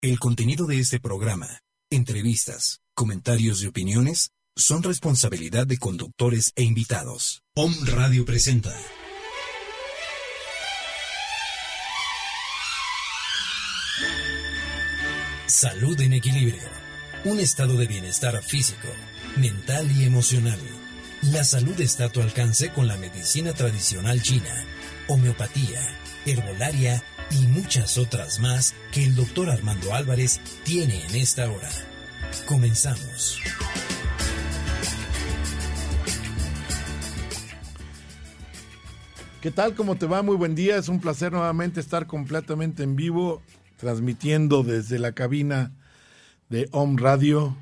El contenido de este programa, entrevistas, comentarios y opiniones son responsabilidad de conductores e invitados. Om Radio presenta. Salud en equilibrio. Un estado de bienestar físico, mental y emocional. La salud está a tu alcance con la medicina tradicional china, homeopatía, herbolaria y muchas otras más que el doctor Armando Álvarez tiene en esta hora. Comenzamos. ¿Qué tal? ¿Cómo te va? Muy buen día. Es un placer nuevamente estar completamente en vivo, transmitiendo desde la cabina de Om Radio.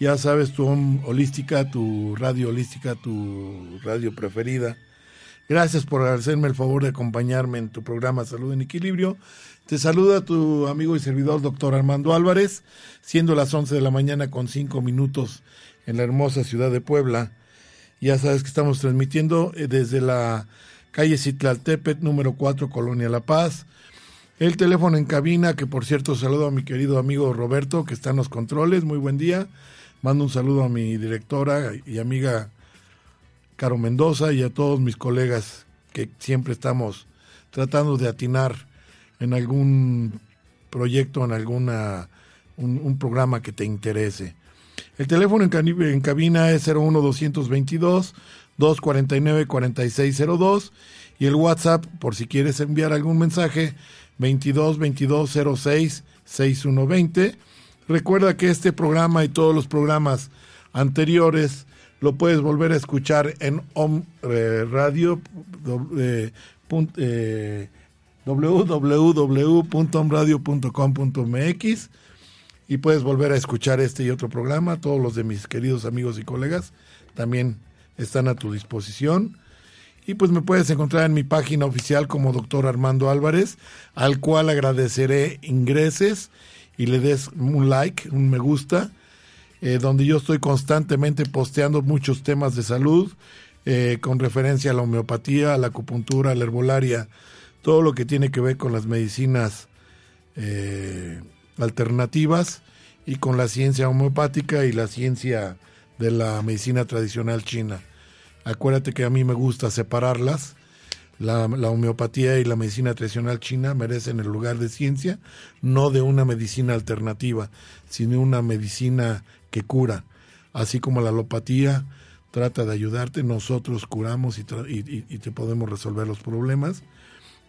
Ya sabes, tu Om Holística, tu radio holística, tu radio preferida. Gracias por hacerme el favor de acompañarme en tu programa Salud en Equilibrio. Te saluda tu amigo y servidor, doctor Armando Álvarez, siendo las 11 de la mañana con 5 minutos en la hermosa ciudad de Puebla. Ya sabes que estamos transmitiendo eh, desde la calle Citlaltepet, número 4, Colonia La Paz. El teléfono en cabina, que por cierto saludo a mi querido amigo Roberto, que está en los controles. Muy buen día. Mando un saludo a mi directora y amiga Caro Mendoza y a todos mis colegas que siempre estamos tratando de atinar en algún proyecto, en alguna un, un programa que te interese. El teléfono en, cabina es 01222 249-4602 y el WhatsApp, por si quieres enviar algún mensaje, 22 22 06 6120. Recuerda que este programa y todos los programas anteriores lo puedes volver a escuchar en Om eh, Radio eh, eh, www.omradio.com.mx y puedes volver a escuchar este y otro programa, todos los de mis queridos amigos y colegas también están a tu disposición. Y pues me puedes encontrar en mi página oficial como doctor Armando Álvarez, al cual agradeceré ingreses y le des un like, un me gusta, eh, donde yo estoy constantemente posteando muchos temas de salud, eh, con referencia a la homeopatía, a la acupuntura, a la herbolaria, todo lo que tiene que ver con las medicinas eh, alternativas y con la ciencia homeopática y la ciencia de la medicina tradicional china. Acuérdate que a mí me gusta separarlas. La, la, homeopatía y la medicina tradicional china merecen el lugar de ciencia, no de una medicina alternativa, sino una medicina que cura. Así como la alopatía trata de ayudarte, nosotros curamos y, y, te podemos resolver los problemas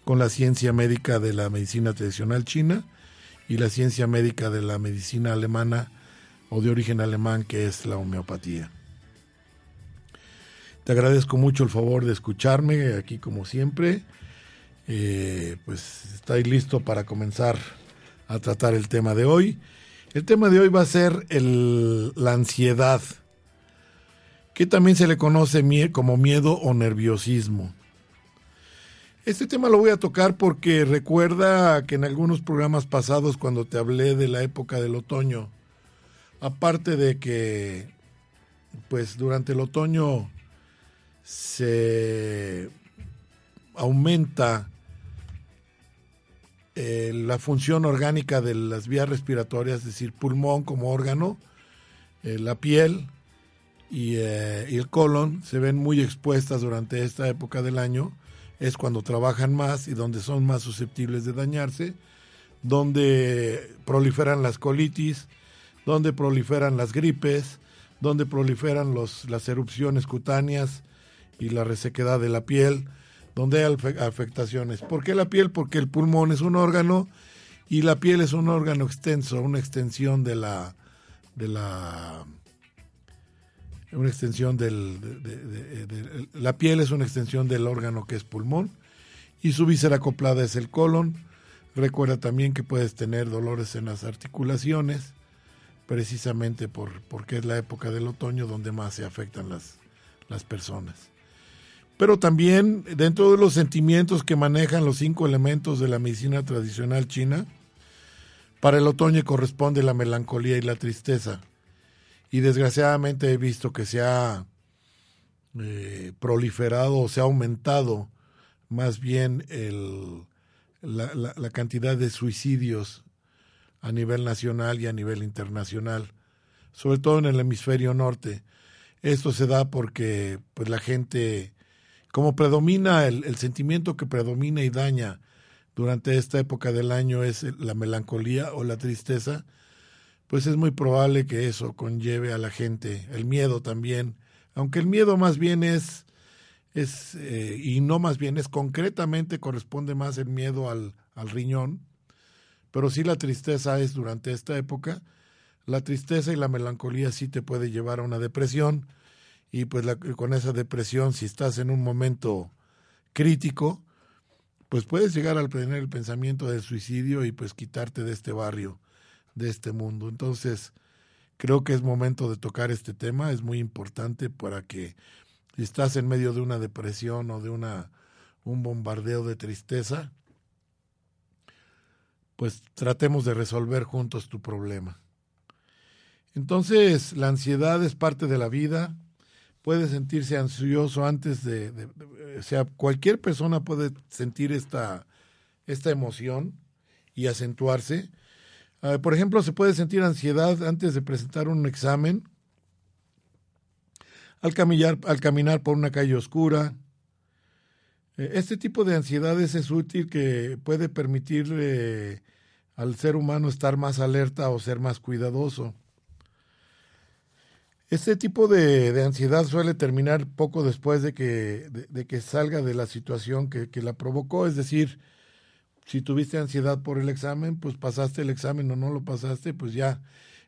con la ciencia médica de la medicina tradicional china y la ciencia médica de la medicina alemana o de origen alemán que es la homeopatía. Te agradezco mucho el favor de escucharme aquí como siempre. Eh, pues estáis listo para comenzar a tratar el tema de hoy. El tema de hoy va a ser el, la ansiedad, que también se le conoce como miedo o nerviosismo. Este tema lo voy a tocar porque recuerda que en algunos programas pasados cuando te hablé de la época del otoño, aparte de que pues durante el otoño se aumenta eh, la función orgánica de las vías respiratorias, es decir, pulmón como órgano, eh, la piel y, eh, y el colon se ven muy expuestas durante esta época del año, es cuando trabajan más y donde son más susceptibles de dañarse, donde proliferan las colitis, donde proliferan las gripes, donde proliferan los, las erupciones cutáneas y la resequedad de la piel, donde hay afectaciones. ¿Por qué la piel? Porque el pulmón es un órgano y la piel es un órgano extenso, una extensión de la de la una extensión del de, de, de, la piel es una extensión del órgano que es pulmón y su víscera acoplada es el colon Recuerda también que puedes tener dolores en las articulaciones, precisamente por, porque es la época del otoño donde más se afectan las, las personas. Pero también dentro de los sentimientos que manejan los cinco elementos de la medicina tradicional china, para el otoño corresponde la melancolía y la tristeza. Y desgraciadamente he visto que se ha eh, proliferado o se ha aumentado más bien el, la, la, cantidad de suicidios a nivel nacional y a nivel internacional, sobre todo en el hemisferio norte. Esto se da porque pues la gente, como predomina el, el sentimiento que predomina y daña durante esta época del año es la melancolía o la tristeza, pues es muy probable que eso conlleve a la gente, el miedo también, aunque el miedo más bien es, es eh, y no más bien es concretamente corresponde más el miedo al, al riñón, pero sí la tristeza es durante esta época, la tristeza y la melancolía sí te puede llevar a una depresión, y pues con esa depresión, si estás en un momento crítico, pues puedes llegar al tener el pensamiento del suicidio y pues quitarte de este barrio, de este mundo. Entonces, creo que es momento de tocar este tema, es muy importante para que si estás en medio de una depresión o de una un bombardeo de tristeza, pues tratemos de resolver juntos tu problema. Entonces, la ansiedad es parte de la vida, puede sentirse ansioso antes de, o sea, cualquier persona puede sentir esta, esta emoción y acentuarse. Ah, por ejemplo, se puede sentir ansiedad antes de presentar un examen, al caminar, al caminar por una calle oscura. Eh, este tipo de ansiedades es útil que puede permitir al ser humano estar más alerta o ser más cuidadoso. Este tipo de, ansiedad suele terminar poco después de que, de, que salga de la situación que, la provocó, es decir, si tuviste ansiedad por el examen, pues pasaste el examen o no lo pasaste, pues ya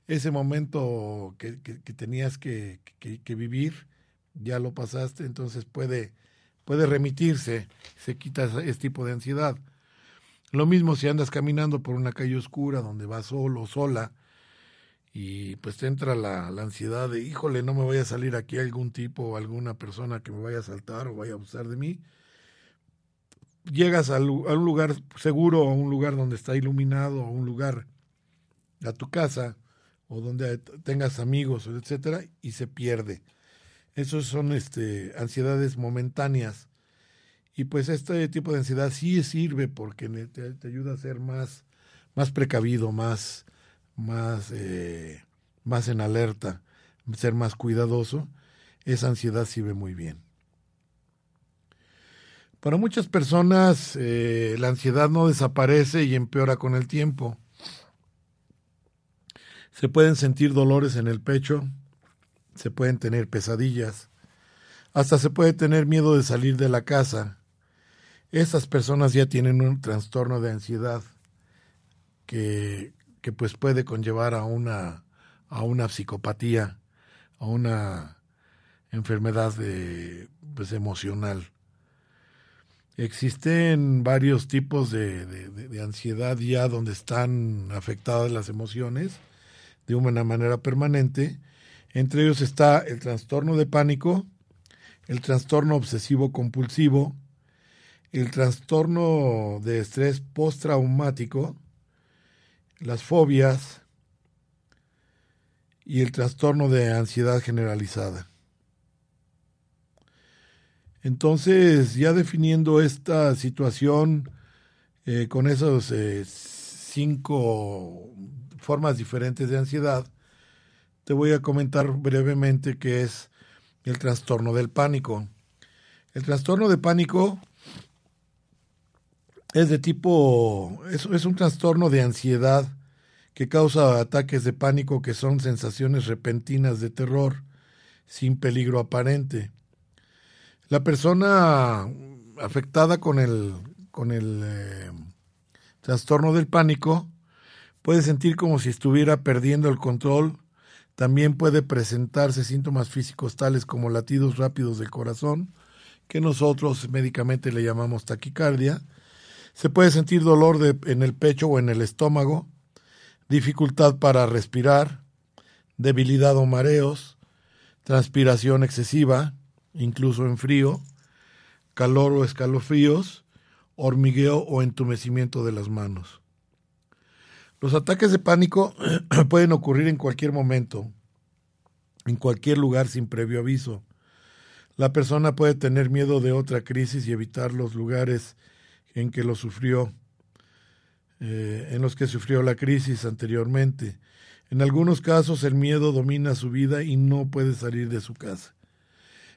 ese momento que, tenías que, vivir, ya lo pasaste, entonces puede, puede remitirse, se quita ese tipo de ansiedad. Lo mismo si andas caminando por una calle oscura donde vas solo o sola, y pues te entra la, ansiedad de, híjole, no me vaya a salir aquí algún tipo o alguna persona que me vaya a saltar o vaya a abusar de mí. Llegas a, un lugar seguro, a un lugar donde está iluminado, a un lugar, a tu casa, o donde tengas amigos, etcétera, y se pierde. Esos son este, ansiedades momentáneas. Y pues este tipo de ansiedad sí sirve porque te, te ayuda a ser más, más precavido, más, más, eh, más en alerta, ser más cuidadoso, esa ansiedad sirve muy bien. Para muchas personas eh, la ansiedad no desaparece y empeora con el tiempo. Se pueden sentir dolores en el pecho, se pueden tener pesadillas, hasta se puede tener miedo de salir de la casa. Estas personas ya tienen un trastorno de ansiedad que que pues puede conllevar a una, a una psicopatía, a una enfermedad de, pues, emocional. Existen varios tipos de, de, ansiedad ya donde están afectadas las emociones de una manera permanente. Entre ellos está el trastorno de pánico, el trastorno obsesivo compulsivo, el trastorno de estrés postraumático, las fobias y el trastorno de ansiedad generalizada. Entonces, ya definiendo esta situación eh, con esas eh, cinco formas diferentes de ansiedad, te voy a comentar brevemente qué es el trastorno del pánico. El trastorno de pánico es de tipo, es, es un trastorno de ansiedad que causa ataques de pánico que son sensaciones repentinas de terror sin peligro aparente. La persona afectada con el, con el eh, trastorno del pánico puede sentir como si estuviera perdiendo el control. También puede presentarse síntomas físicos tales como latidos rápidos del corazón, que nosotros médicamente le llamamos taquicardia, Se puede sentir dolor en el pecho o en el estómago, dificultad para respirar, debilidad o mareos, transpiración excesiva, incluso en frío, calor o escalofríos, hormigueo o entumecimiento de las manos. Los ataques de pánico pueden ocurrir en cualquier momento, en cualquier lugar sin previo aviso. La persona puede tener miedo de otra crisis y evitar los lugares en que lo sufrió, eh, en los que sufrió la crisis anteriormente. En algunos casos el miedo domina su vida y no puede salir de su casa.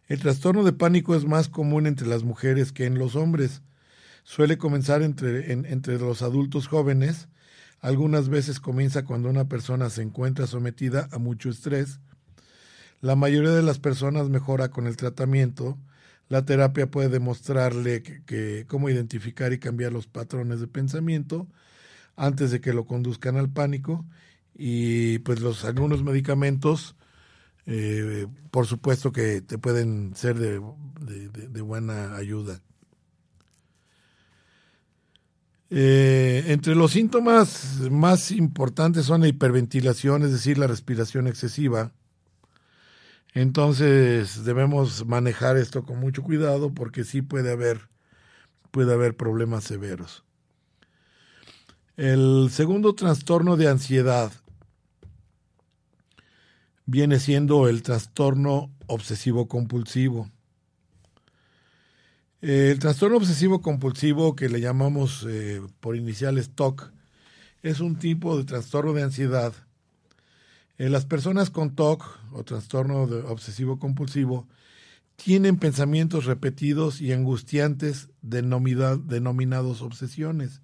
El trastorno de pánico es más común entre las mujeres que en los hombres. Suele comenzar entre, entre los adultos jóvenes. Algunas veces comienza cuando una persona se encuentra sometida a mucho estrés la mayoría de las personas mejora con el tratamiento. La terapia puede demostrarle que, cómo identificar y cambiar los patrones de pensamiento antes de que lo conduzcan al pánico y pues los algunos medicamentos eh, por supuesto que te pueden ser de, buena ayuda. Eh, entre los síntomas más importantes son la hiperventilación, es decir, la respiración excesiva, entonces debemos manejar esto con mucho cuidado porque sí puede haber, puede haber problemas severos. El segundo trastorno de ansiedad viene siendo el trastorno obsesivo compulsivo. El trastorno obsesivo compulsivo que le llamamos eh, por iniciales TOC es un tipo de trastorno de ansiedad eh, las personas con TOC o trastorno obsesivo compulsivo tienen pensamientos repetidos y angustiantes denominados obsesiones.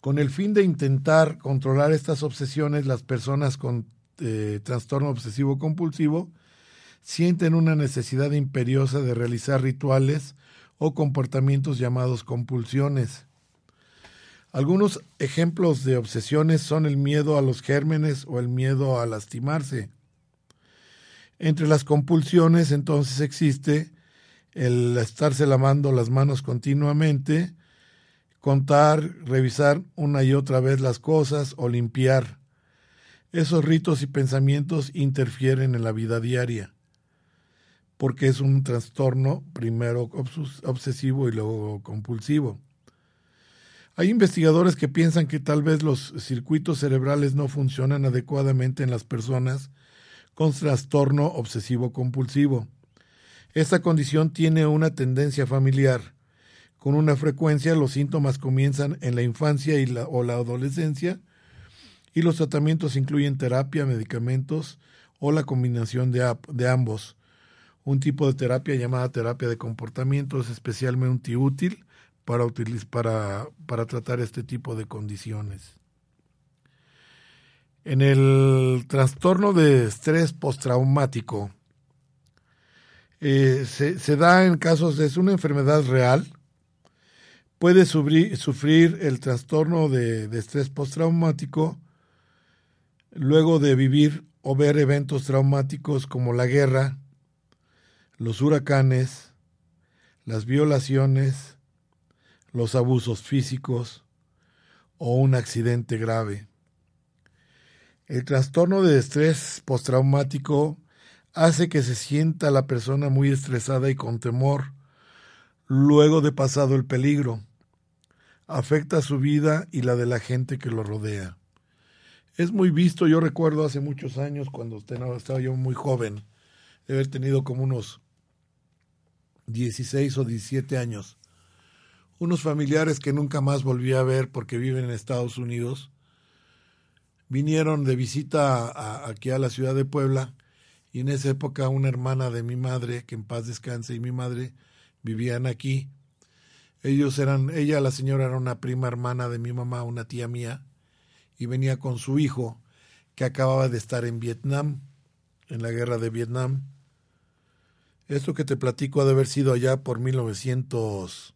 Con el fin de intentar controlar estas obsesiones, las personas con eh, trastorno obsesivo compulsivo sienten una necesidad imperiosa de realizar rituales o comportamientos llamados compulsiones. Algunos ejemplos de obsesiones son el miedo a los gérmenes o el miedo a lastimarse. Entre las compulsiones entonces existe el estarse lavando las manos continuamente, contar, revisar una y otra vez las cosas o limpiar. Esos ritos y pensamientos interfieren en la vida diaria, porque es un trastorno primero obsesivo y luego compulsivo. Hay investigadores que piensan que tal vez los circuitos cerebrales no funcionan adecuadamente en las personas con trastorno obsesivo compulsivo. Esta condición tiene una tendencia familiar. Con una frecuencia los síntomas comienzan en la infancia y o la adolescencia y los tratamientos incluyen terapia, medicamentos o la combinación de, de ambos. Un tipo de terapia llamada terapia de comportamiento es especialmente útil para, para, para tratar este tipo de condiciones. En el trastorno de estrés postraumático, eh, se, da en casos es una enfermedad real, puede sufrir, el trastorno de, de estrés postraumático luego de vivir o ver eventos traumáticos como la guerra, los huracanes, las violaciones, los abusos físicos o un accidente grave. El trastorno de estrés postraumático hace que se sienta la persona muy estresada y con temor luego de pasado el peligro. Afecta su vida y la de la gente que lo rodea. Es muy visto, yo recuerdo hace muchos años cuando estaba yo muy joven, de haber tenido como unos 16 o 17 años unos familiares que nunca más volví a ver porque viven en Estados Unidos, vinieron de visita aquí a la ciudad de Puebla y en esa época una hermana de mi madre, que en paz descanse, y mi madre vivían aquí. Ellos eran, ella, la señora, era una prima hermana de mi mamá, una tía mía, y venía con su hijo, que acababa de estar en Vietnam, en la guerra de Vietnam. Esto que te platico ha de haber sido allá por 1900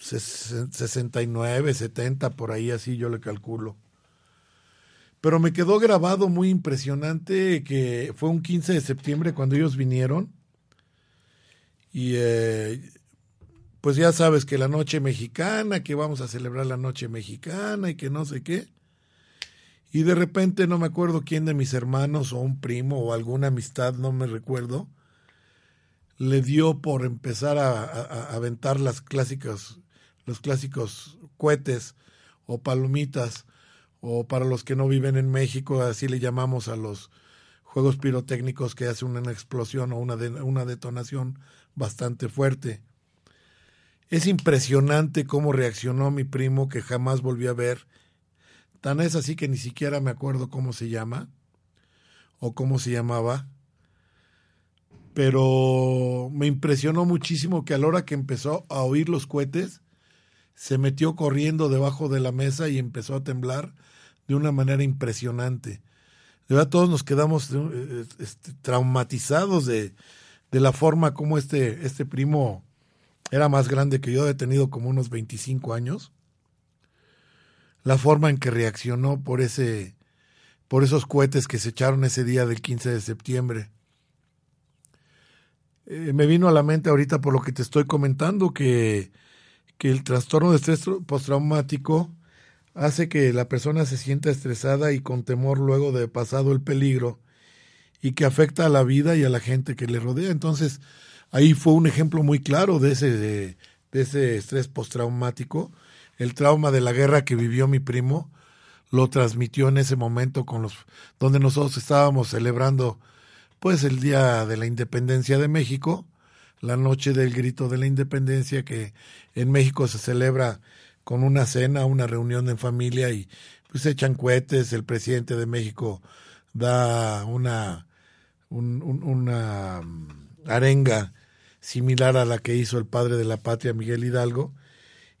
69, 70, por ahí así yo le calculo. Pero me quedó grabado muy impresionante que fue un 15 de septiembre cuando ellos vinieron. Y eh, pues ya sabes que la noche mexicana, que vamos a celebrar la noche mexicana y que no sé qué. Y de repente no me acuerdo quién de mis hermanos o un primo o alguna amistad, no me recuerdo, le dio por empezar a, aventar las clásicas, los clásicos cohetes o palomitas, o para los que no viven en México, así le llamamos a los juegos pirotécnicos que hacen una explosión o una, una detonación bastante fuerte. Es impresionante cómo reaccionó mi primo que jamás volví a ver. Tan es así que ni siquiera me acuerdo cómo se llama o cómo se llamaba pero me impresionó muchísimo que a la hora que empezó a oír los cohetes, se metió corriendo debajo de la mesa y empezó a temblar de una manera impresionante. De verdad, todos nos quedamos eh, este, traumatizados de, de, la forma como este, este primo era más grande que yo, he tenido como unos 25 años. La forma en que reaccionó por ese por esos cohetes que se echaron ese día del 15 de septiembre. Eh, me vino a la mente ahorita por lo que te estoy comentando que, que el trastorno de estrés postraumático hace que la persona se sienta estresada y con temor luego de pasado el peligro y que afecta a la vida y a la gente que le rodea. Entonces, ahí fue un ejemplo muy claro de ese, de, ese estrés postraumático. El trauma de la guerra que vivió mi primo lo transmitió en ese momento con los donde nosotros estábamos celebrando pues el día de la independencia de México, la noche del grito de la independencia que en México se celebra con una cena, una reunión en familia y pues echan cohetes, el presidente de México da una, una mm, arenga similar a la que hizo el padre de la patria Miguel Hidalgo.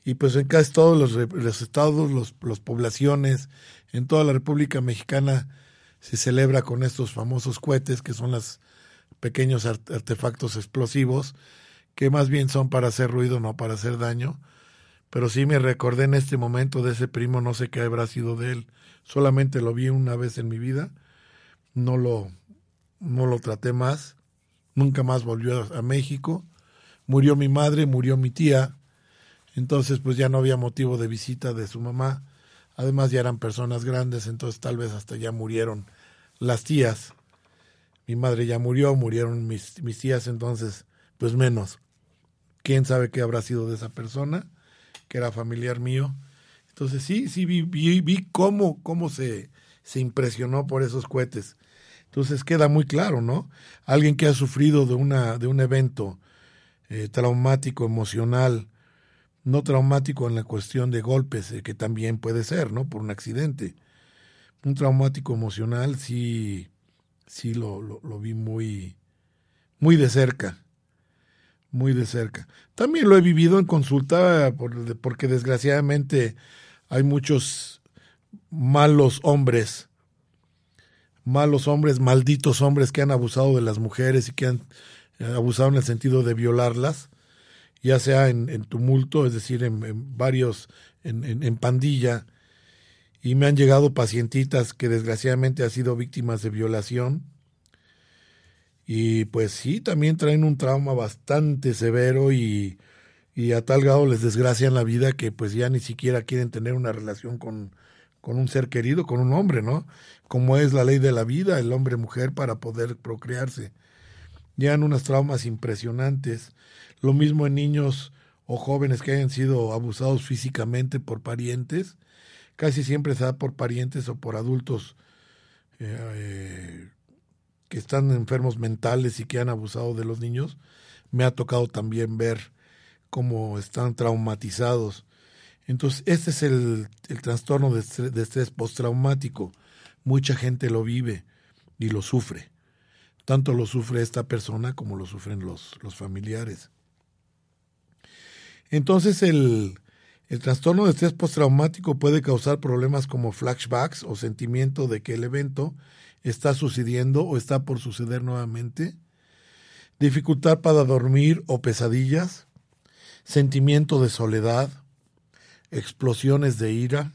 Y pues en casi todos los, los estados, los, las poblaciones, en toda la República Mexicana se celebra con estos famosos cohetes, que son los pequeños artefactos explosivos, que más bien son para hacer ruido, no para hacer daño. Pero sí me recordé en este momento de ese primo, no sé qué habrá sido de él. Solamente lo vi una vez en mi vida, no lo, no lo traté más, nunca más volvió a México. Murió mi madre, murió mi tía, entonces pues ya no había motivo de visita de su mamá Además ya eran personas grandes, entonces tal vez hasta ya murieron las tías. Mi madre ya murió, murieron mis, mis tías, entonces pues menos. ¿Quién sabe qué habrá sido de esa persona? Que era familiar mío. Entonces sí, sí vi, vi, cómo, cómo se, se impresionó por esos cohetes. Entonces queda muy claro, ¿no? Alguien que ha sufrido de, una, de un evento eh, traumático, emocional, no traumático en la cuestión de golpes, eh, que también puede ser, ¿no? Por un accidente. Un traumático emocional sí, sí lo, lo, vi muy, muy de cerca, muy de cerca. También lo he vivido en consulta porque desgraciadamente hay muchos malos hombres, malos hombres, malditos hombres que han abusado de las mujeres y que han eh, abusado en el sentido de violarlas ya sea en, tumulto, es decir, en, varios, en, pandilla, y me han llegado pacientitas que desgraciadamente han sido víctimas de violación. Y pues sí, también traen un trauma bastante severo y, y a tal grado les desgracian la vida que pues ya ni siquiera quieren tener una relación con, con un ser querido, con un hombre, ¿no? Como es la ley de la vida, el hombre-mujer para poder procrearse. Llegan unos traumas impresionantes lo mismo en niños o jóvenes que hayan sido abusados físicamente por parientes. Casi siempre se da por parientes o por adultos eh, eh, que están enfermos mentales y que han abusado de los niños. Me ha tocado también ver cómo están traumatizados. Entonces, este es el, el trastorno de estrés, de estrés postraumático. Mucha gente lo vive y lo sufre. Tanto lo sufre esta persona como lo sufren los, los familiares. Entonces el, trastorno de estrés postraumático puede causar problemas como flashbacks o sentimiento de que el evento está sucediendo o está por suceder nuevamente, dificultad para dormir o pesadillas, sentimiento de soledad, explosiones de ira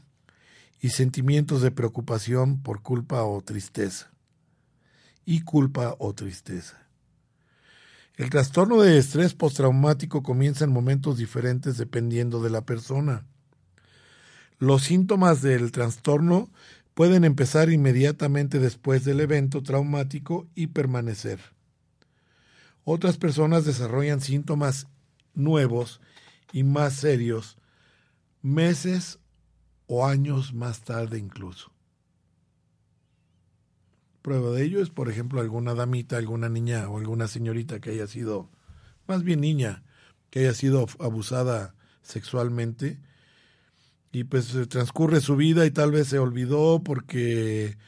y sentimientos de preocupación por culpa o tristeza. Y culpa o tristeza. El trastorno de estrés postraumático comienza en momentos diferentes dependiendo de la persona. Los síntomas del trastorno pueden empezar inmediatamente después del evento traumático y permanecer. Otras personas desarrollan síntomas nuevos y más serios meses o años más tarde incluso. Prueba de ello es, por ejemplo, alguna damita, alguna niña o alguna señorita que haya sido, más bien niña, que haya sido abusada sexualmente y pues transcurre su vida y tal vez se olvidó porque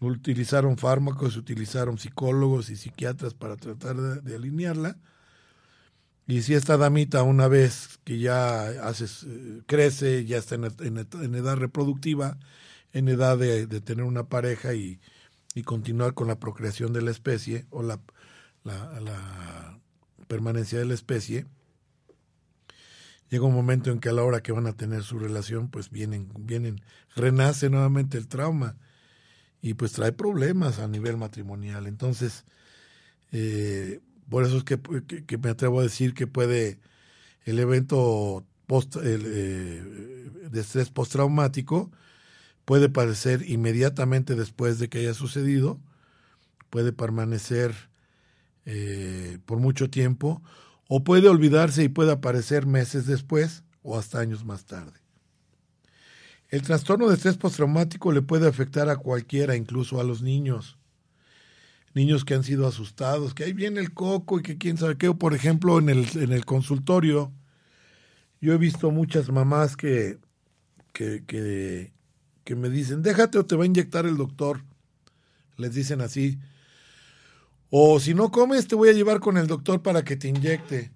utilizaron fármacos, utilizaron psicólogos y psiquiatras para tratar de, alinearla. Y si esta damita una vez que ya hace, crece, ya está en, edad reproductiva, en edad de, tener una pareja y, y, continuar con la procreación de la especie o la, la, la permanencia de la especie, llega un momento en que a la hora que van a tener su relación, pues vienen, vienen, renace nuevamente el trauma y pues trae problemas a nivel matrimonial. Entonces, eh, por eso es que, me atrevo a decir que puede el evento post, eh, de estrés postraumático puede parecer inmediatamente después de que haya sucedido, puede permanecer eh, por mucho tiempo o puede olvidarse y puede aparecer meses después o hasta años más tarde. El trastorno de estrés postraumático le puede afectar a cualquiera, incluso a los niños. Niños que han sido asustados, que ahí viene el coco y que quién sabe qué. por ejemplo, en el, en el consultorio, yo he visto muchas mamás que, que, que me dicen, déjate o te va a inyectar el doctor. Les dicen así. O si no comes, te voy a llevar con el doctor para que te inyecte.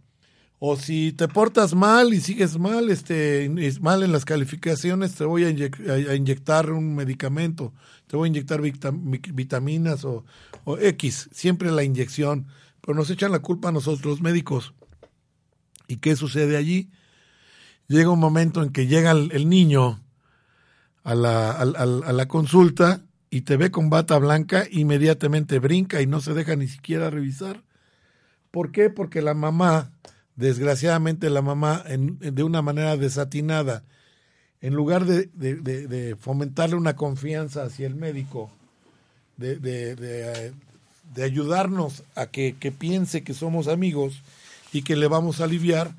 O si te portas mal y sigues mal, este, mal en las calificaciones, te voy a, inyectar un medicamento, te voy a inyectar vitaminas o, o, X, siempre la inyección. Pero nos echan la culpa a nosotros los médicos. ¿Y qué sucede allí? Llega un momento en que llega el, niño a la, a la consulta y te ve con bata blanca, inmediatamente brinca y no se deja ni siquiera revisar. ¿Por qué? Porque la mamá, desgraciadamente la mamá, de una manera desatinada, en lugar de, fomentarle una confianza hacia el médico, de, ayudarnos a que piense que somos amigos y que le vamos a aliviar,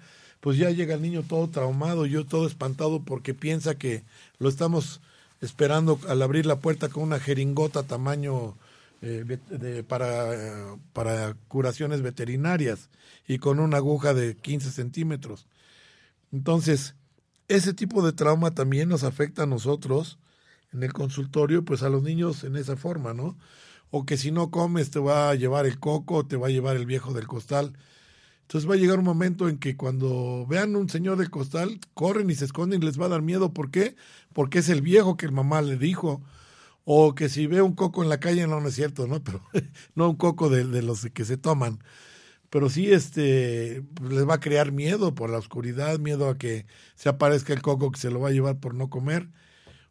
pues ya llega el niño todo traumado, yo todo espantado porque piensa que lo estamos esperando al abrir la puerta con una jeringota tamaño eh, para, para curaciones veterinarias y con una aguja de 15 centímetros. Entonces, ese tipo de trauma también nos afecta a nosotros en el consultorio, pues a los niños en esa forma, ¿no? O que si no comes te va a llevar el coco, te va a llevar el viejo del costal. Entonces va a llegar un momento en que cuando vean un señor del costal, corren y se esconden y les va a dar miedo. ¿Por qué? Porque es el viejo que el mamá le dijo. O que si ve un coco en la calle, no, no es cierto, ¿no? Pero no un coco de, los que se toman. Pero sí, este, les va a crear miedo por la oscuridad, miedo a que se aparezca el coco que se lo va a llevar por no comer.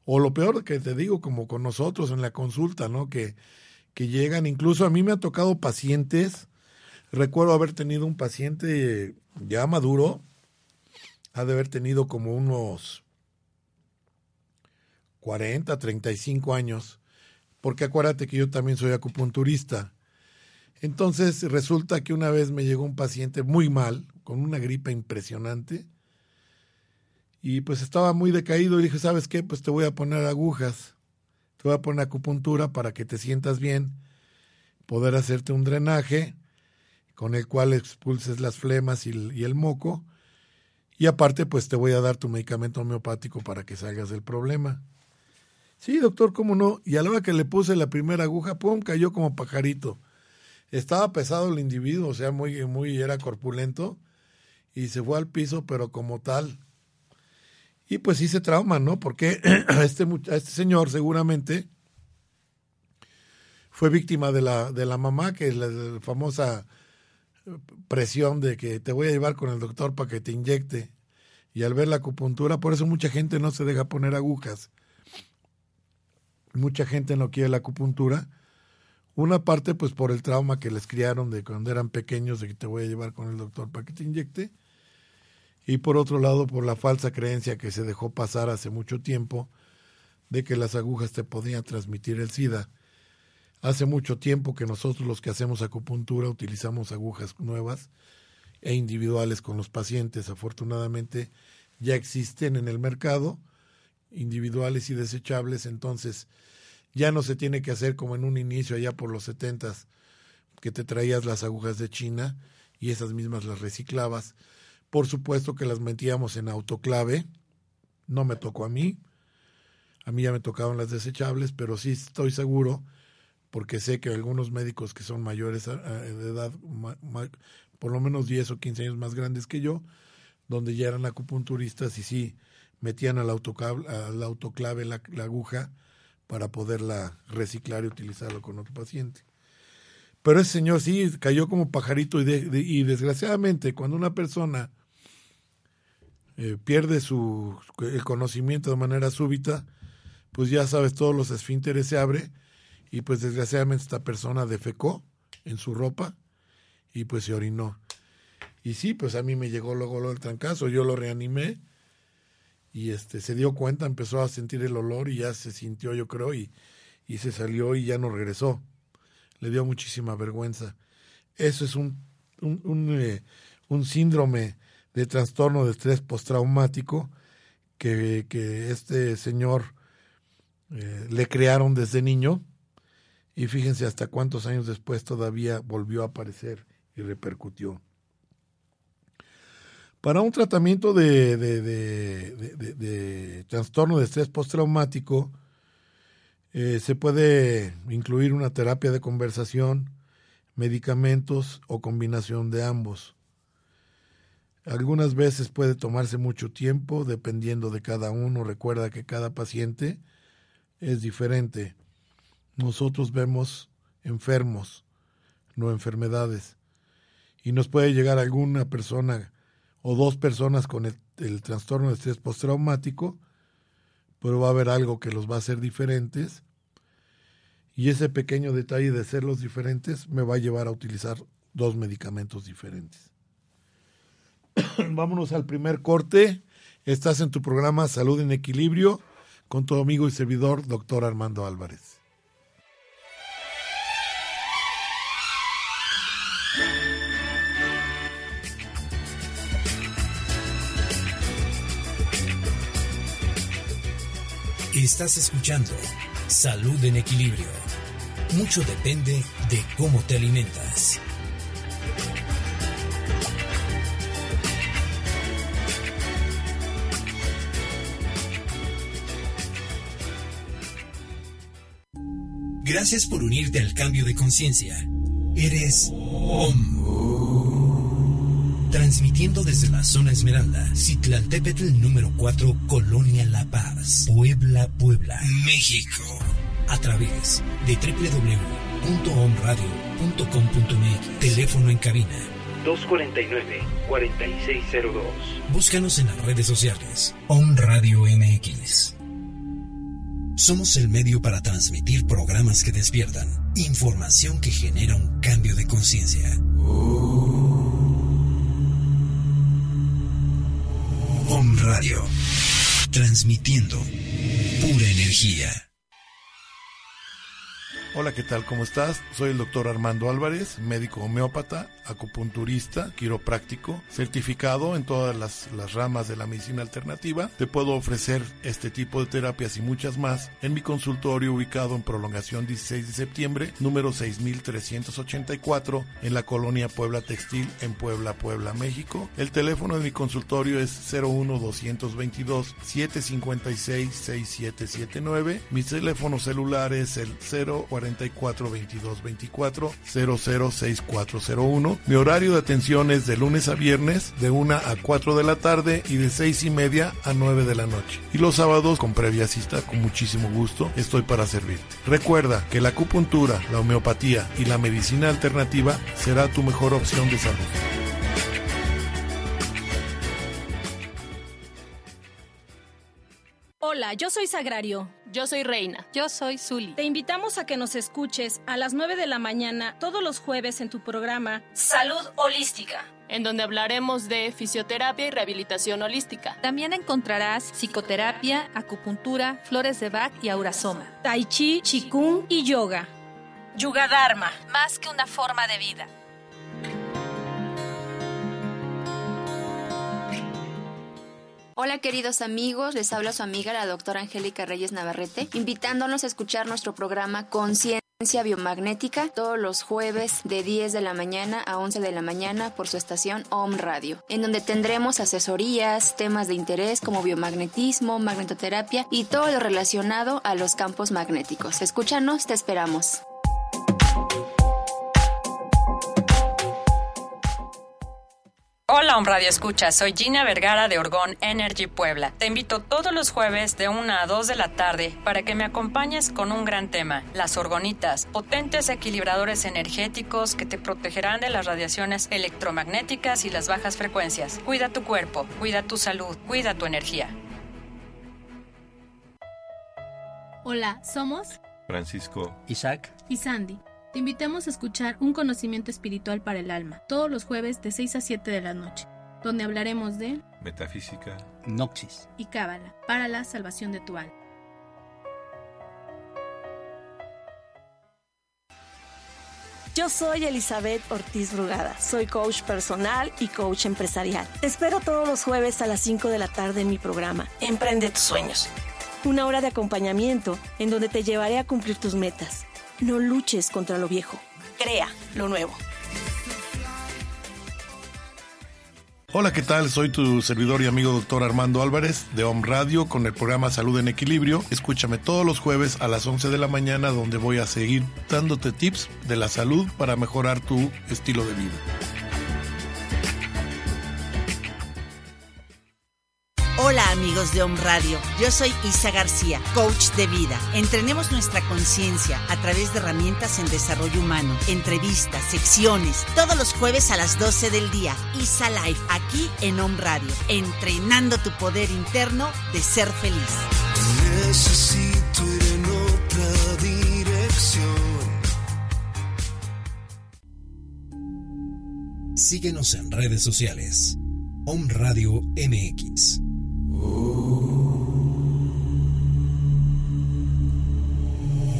O lo peor que te digo, como con nosotros en la consulta, ¿no? Que, que llegan, incluso a mí me ha tocado pacientes Recuerdo haber tenido un paciente ya maduro, ha de haber tenido como unos 40, 35 años, porque acuérdate que yo también soy acupunturista. Entonces resulta que una vez me llegó un paciente muy mal, con una gripa impresionante, y pues estaba muy decaído y dije, ¿sabes qué? Pues te voy a poner agujas, te voy a poner acupuntura para que te sientas bien, poder hacerte un drenaje con el cual expulses las flemas y el, moco. Y aparte, pues te voy a dar tu medicamento homeopático para que salgas del problema. Sí, doctor, ¿cómo no? Y a la hora que le puse la primera aguja, pum, cayó como pajarito. Estaba pesado el individuo, o sea, muy, muy, era corpulento, y se fue al piso, pero como tal. Y pues se trauma, ¿no? Porque a este, este señor seguramente fue víctima de la, de la mamá, que es la famosa presión de que te voy a llevar con el doctor para que te inyecte. Y al ver la acupuntura, por eso mucha gente no se deja poner agujas. Mucha gente no quiere la acupuntura Una parte pues por el trauma que les criaron de cuando eran pequeños de que te voy a llevar con el doctor para que te inyecte. Y por otro lado por la falsa creencia que se dejó pasar hace mucho tiempo de que las agujas te podían transmitir el SIDA. Hace mucho tiempo que nosotros los que hacemos acupuntura utilizamos agujas nuevas e individuales con los pacientes. Afortunadamente ya existen en el mercado individuales y desechables, entonces ya no se tiene que hacer como en un inicio allá por los setentas, que te traías las agujas de China y esas mismas las reciclabas. Por supuesto que las metíamos en autoclave, no me tocó a mí, a mí ya me tocaban las desechables, pero sí estoy seguro, porque sé que algunos médicos que son mayores de edad, por lo menos 10 o 15 años más grandes que yo, donde ya eran acupunturistas y sí metían al autoclave, al autoclave la aguja para poderla reciclar y utilizarlo con otro paciente. Pero ese señor sí cayó como pajarito y, y desgraciadamente cuando una persona eh, pierde su el conocimiento de manera súbita, pues ya sabes, todos los esfínteres se abre y pues desgraciadamente esta persona defecó en su ropa y pues se orinó. Y sí, pues a mí me llegó luego, el trancazo, yo lo reanimé y este se dio cuenta, empezó a sentir el olor y ya se sintió, yo creo, y, y se salió y ya no regresó. Le dio muchísima vergüenza. Eso es un, un, un, eh, síndrome de trastorno de estrés postraumático que, que este señor eh, le crearon desde niño y fíjense hasta cuántos años después todavía volvió a aparecer y repercutió. Para un tratamiento de, de, trastorno de estrés postraumático, eh, se puede incluir una terapia de conversación, medicamentos o combinación de ambos. Algunas veces puede tomarse mucho tiempo dependiendo de cada uno. Recuerda que cada paciente es diferente. Nosotros vemos enfermos, no enfermedades. Y nos puede llegar alguna persona o dos personas con el, trastorno de estrés postraumático, pero va a haber algo que los va a hacer diferentes y ese pequeño detalle de serlos diferentes me va a llevar a utilizar dos medicamentos diferentes. Vámonos al primer corte. Estás en tu programa Salud en Equilibrio con tu amigo y servidor, doctor Armando Álvarez. Estás escuchando Salud en Equilibrio. Mucho depende de cómo te alimentas. Gracias por unirte al cambio de conciencia. Eres OM transmitiendo desde la zona Esmeralda, Citlaltépetl número 4, Colonia La Paz, Puebla, Puebla, México, a través de www.omradio.com.mx, teléfono en cabina 249-4602. Búscanos en las redes sociales, On Radio MX. Somos el medio para transmitir programas que despiertan, información que genera un cambio de conciencia. Radio, transmitiendo pura energía. Hola, ¿qué tal? ¿Cómo estás? Soy el doctor Armando Álvarez, médico homeópata, acupunturista, quiropráctico, certificado en todas las, ramas de la medicina alternativa. Te puedo ofrecer este tipo de terapias y muchas más en mi consultorio ubicado en Prolongación 16 de septiembre, número 6384, en la colonia Puebla Textil, en Puebla, Puebla, México. El teléfono de mi consultorio es 01 222 756 6779. Mi teléfono celular es el 040 44 22 24 006401. Mi horario de atención es de lunes a viernes de 1 a 4 de la tarde y de 6 y media a 9 de la noche. Y los sábados con previa cita con muchísimo gusto estoy para servirte. Recuerda que la acupuntura, la homeopatía y la medicina alternativa será tu mejor opción de salud. Hola, yo soy Sagrario. Yo soy Reina. Yo soy Zuli. Te invitamos a que nos escuches a las 9 de la mañana todos los jueves en tu programa Salud Holística. En donde hablaremos de fisioterapia y rehabilitación holística. También encontrarás psicoterapia, acupuntura, flores de Bach y aurasoma. Tai Chi, Qigong y yoga. Yuga Dharma. Más que una forma de vida. Hola queridos amigos, les habla su amiga la doctora Angélica Reyes Navarrete, invitándonos a escuchar nuestro programa Conciencia Biomagnética todos los jueves de 10 de la mañana a 11 de la mañana por su estación OM Radio, en donde tendremos asesorías, temas de interés como biomagnetismo, magnetoterapia y todo lo relacionado a los campos magnéticos. Escúchanos, te esperamos. Hola, Om Radio Escucha, soy Gina Vergara de Orgón Energy Puebla. Te invito todos los jueves de 1 a 2 de la tarde para que me acompañes con un gran tema, las orgonitas, potentes equilibradores energéticos que te protegerán de las radiaciones electromagnéticas y las bajas frecuencias. Cuida tu cuerpo, cuida tu salud, cuida tu energía. Hola, somos Francisco, Isaac y Sandy. Te invitamos a escuchar Un conocimiento espiritual para el alma, todos los jueves de 6 a 7 de la noche, donde hablaremos de metafísica, Noxis y Cábala, para la salvación de tu alma. Yo soy Elizabeth Ortiz Brugada, soy coach personal y coach empresarial. Te espero todos los jueves a las 5 de la tarde en mi programa, Emprende tus sueños. Una hora de acompañamiento en donde te llevaré a cumplir tus metas no luches contra lo viejo, crea lo nuevo. Hola, ¿qué tal? Soy tu servidor y amigo doctor Armando Álvarez de Home Radio con el programa Salud en Equilibrio. Escúchame todos los jueves a las 11 de la mañana donde voy a seguir dándote tips de la salud para mejorar tu estilo de vida. Amigos de Home Radio, yo soy Isa García, coach de vida. Entrenemos nuestra conciencia a través de herramientas en desarrollo humano, entrevistas, secciones, todos los jueves a las 12 del día. Isa Life, aquí en Home Radio, entrenando tu poder interno de ser feliz. Necesito ir en otra dirección. Síguenos en redes sociales. Home Radio MX.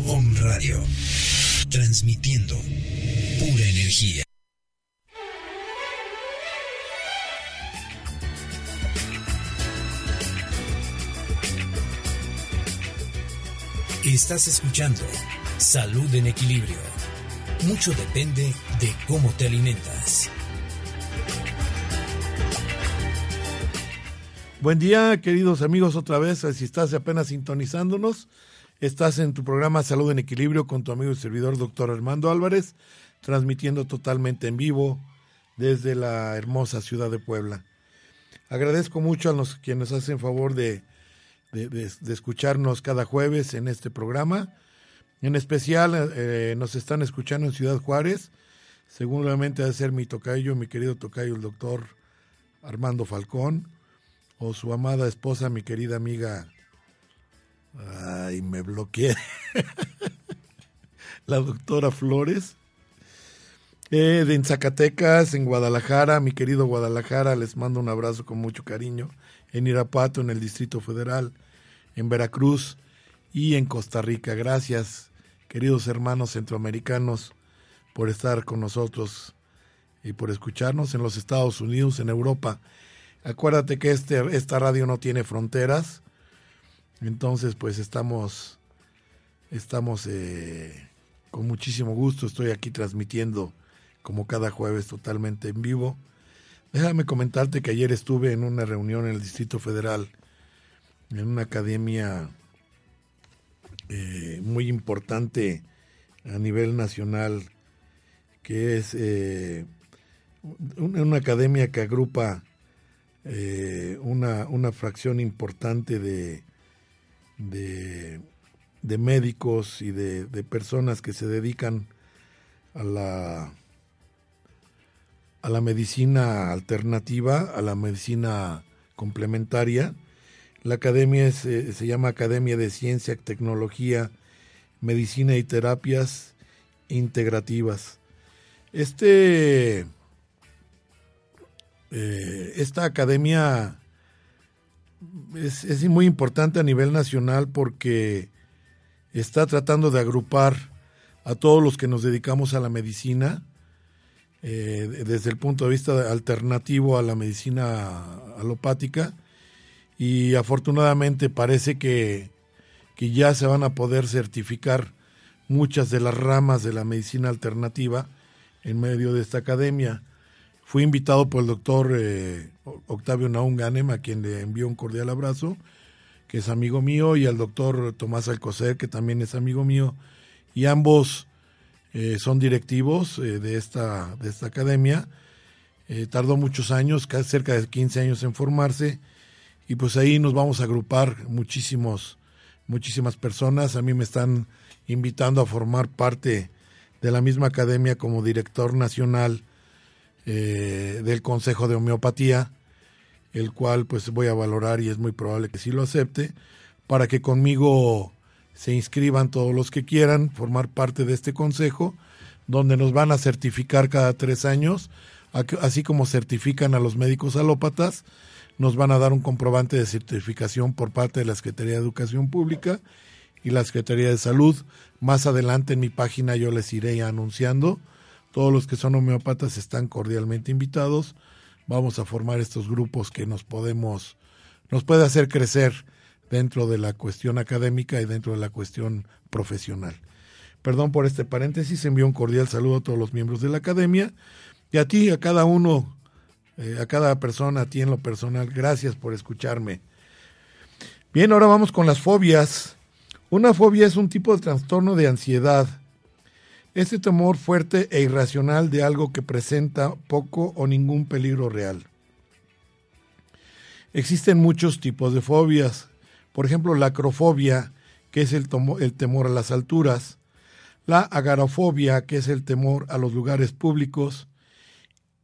Om Radio, transmitiendo pura energía. Estás escuchando Salud en Equilibrio. Mucho depende de cómo te alimentas. Buen día, queridos amigos, otra vez, si estás apenas sintonizándonos, estás en tu programa Salud en Equilibrio con tu amigo y servidor, doctor Armando Álvarez, transmitiendo totalmente en vivo desde la hermosa ciudad de Puebla. Agradezco mucho a los quienes hacen favor de, escucharnos cada jueves en este programa. En especial eh, nos están escuchando en Ciudad Juárez, seguramente ha de ser mi tocayo, mi querido tocayo, el doctor Armando Falcón o su amada esposa, mi querida amiga. Ay, me bloqueé. la doctora Flores. Eh, de en Zacatecas, en Guadalajara, mi querido Guadalajara, les mando un abrazo con mucho cariño. En Irapato, en el Distrito Federal, en Veracruz y en Costa Rica. Gracias, queridos hermanos centroamericanos, por estar con nosotros y por escucharnos en los Estados Unidos, en Europa Acuérdate que este, esta radio no tiene fronteras. Entonces, pues estamos, estamos eh, con muchísimo gusto. Estoy aquí transmitiendo como cada jueves totalmente en vivo. Déjame comentarte que ayer estuve en una reunión en el Distrito Federal, en una academia eh, muy importante a nivel nacional, que es eh, una academia que agrupa eh, una, una, fracción importante de, de, médicos y de, personas que se dedican a la, a la medicina alternativa, a la medicina complementaria. La academia eh, se llama Academia de Ciencia, Tecnología, Medicina y Terapias Integrativas. Este, eh, esta academia es, muy importante a nivel nacional porque está tratando de agrupar a todos los que nos dedicamos a la medicina, eh, desde el punto de vista alternativo a la medicina alopática, y afortunadamente parece que, que ya se van a poder certificar muchas de las ramas de la medicina alternativa en medio de esta academia. Fui invitado por el doctor eh, Octavio Naum Ganem, a quien le envío un cordial abrazo, que es amigo mío, y al doctor Tomás Alcocer, que también es amigo mío, y ambos eh, son directivos eh, de, esta, de esta academia. Tardó muchos años, casi cerca de 15 años en formarse, y pues ahí nos vamos a agrupar muchísimos, muchísimas personas. A mí me están invitando a formar parte de la misma academia como director nacional del Consejo de Homeopatía el cual pues voy a valorar y es muy probable que sí lo acepte, para que conmigo se inscriban todos los que quieran formar parte de este consejo, donde nos van a certificar cada tres años, así como certifican a los médicos alópatas, nos van a dar un comprobante de certificación por parte de la Secretaría de Educación Pública y la Secretaría de Salud. Más adelante en mi página yo les iré anunciando. Todos los que son homeópatas están cordialmente invitados vamos a formar estos grupos que nos podemos, nos puede hacer crecer dentro de la cuestión académica y dentro de la cuestión profesional. Perdón por este paréntesis, envío un cordial saludo a todos los miembros de la academia y a ti, a cada uno, eh, a cada persona, a ti en lo personal, gracias por escucharme. Bien, ahora vamos con las fobias. Una fobia es un tipo de trastorno de ansiedad este temor fuerte e irracional de algo que presenta poco o ningún peligro real. Existen muchos tipos de fobias, por ejemplo la acrofobia, que es el, el temor a las alturas, la agarofobia, que es el temor a los lugares públicos,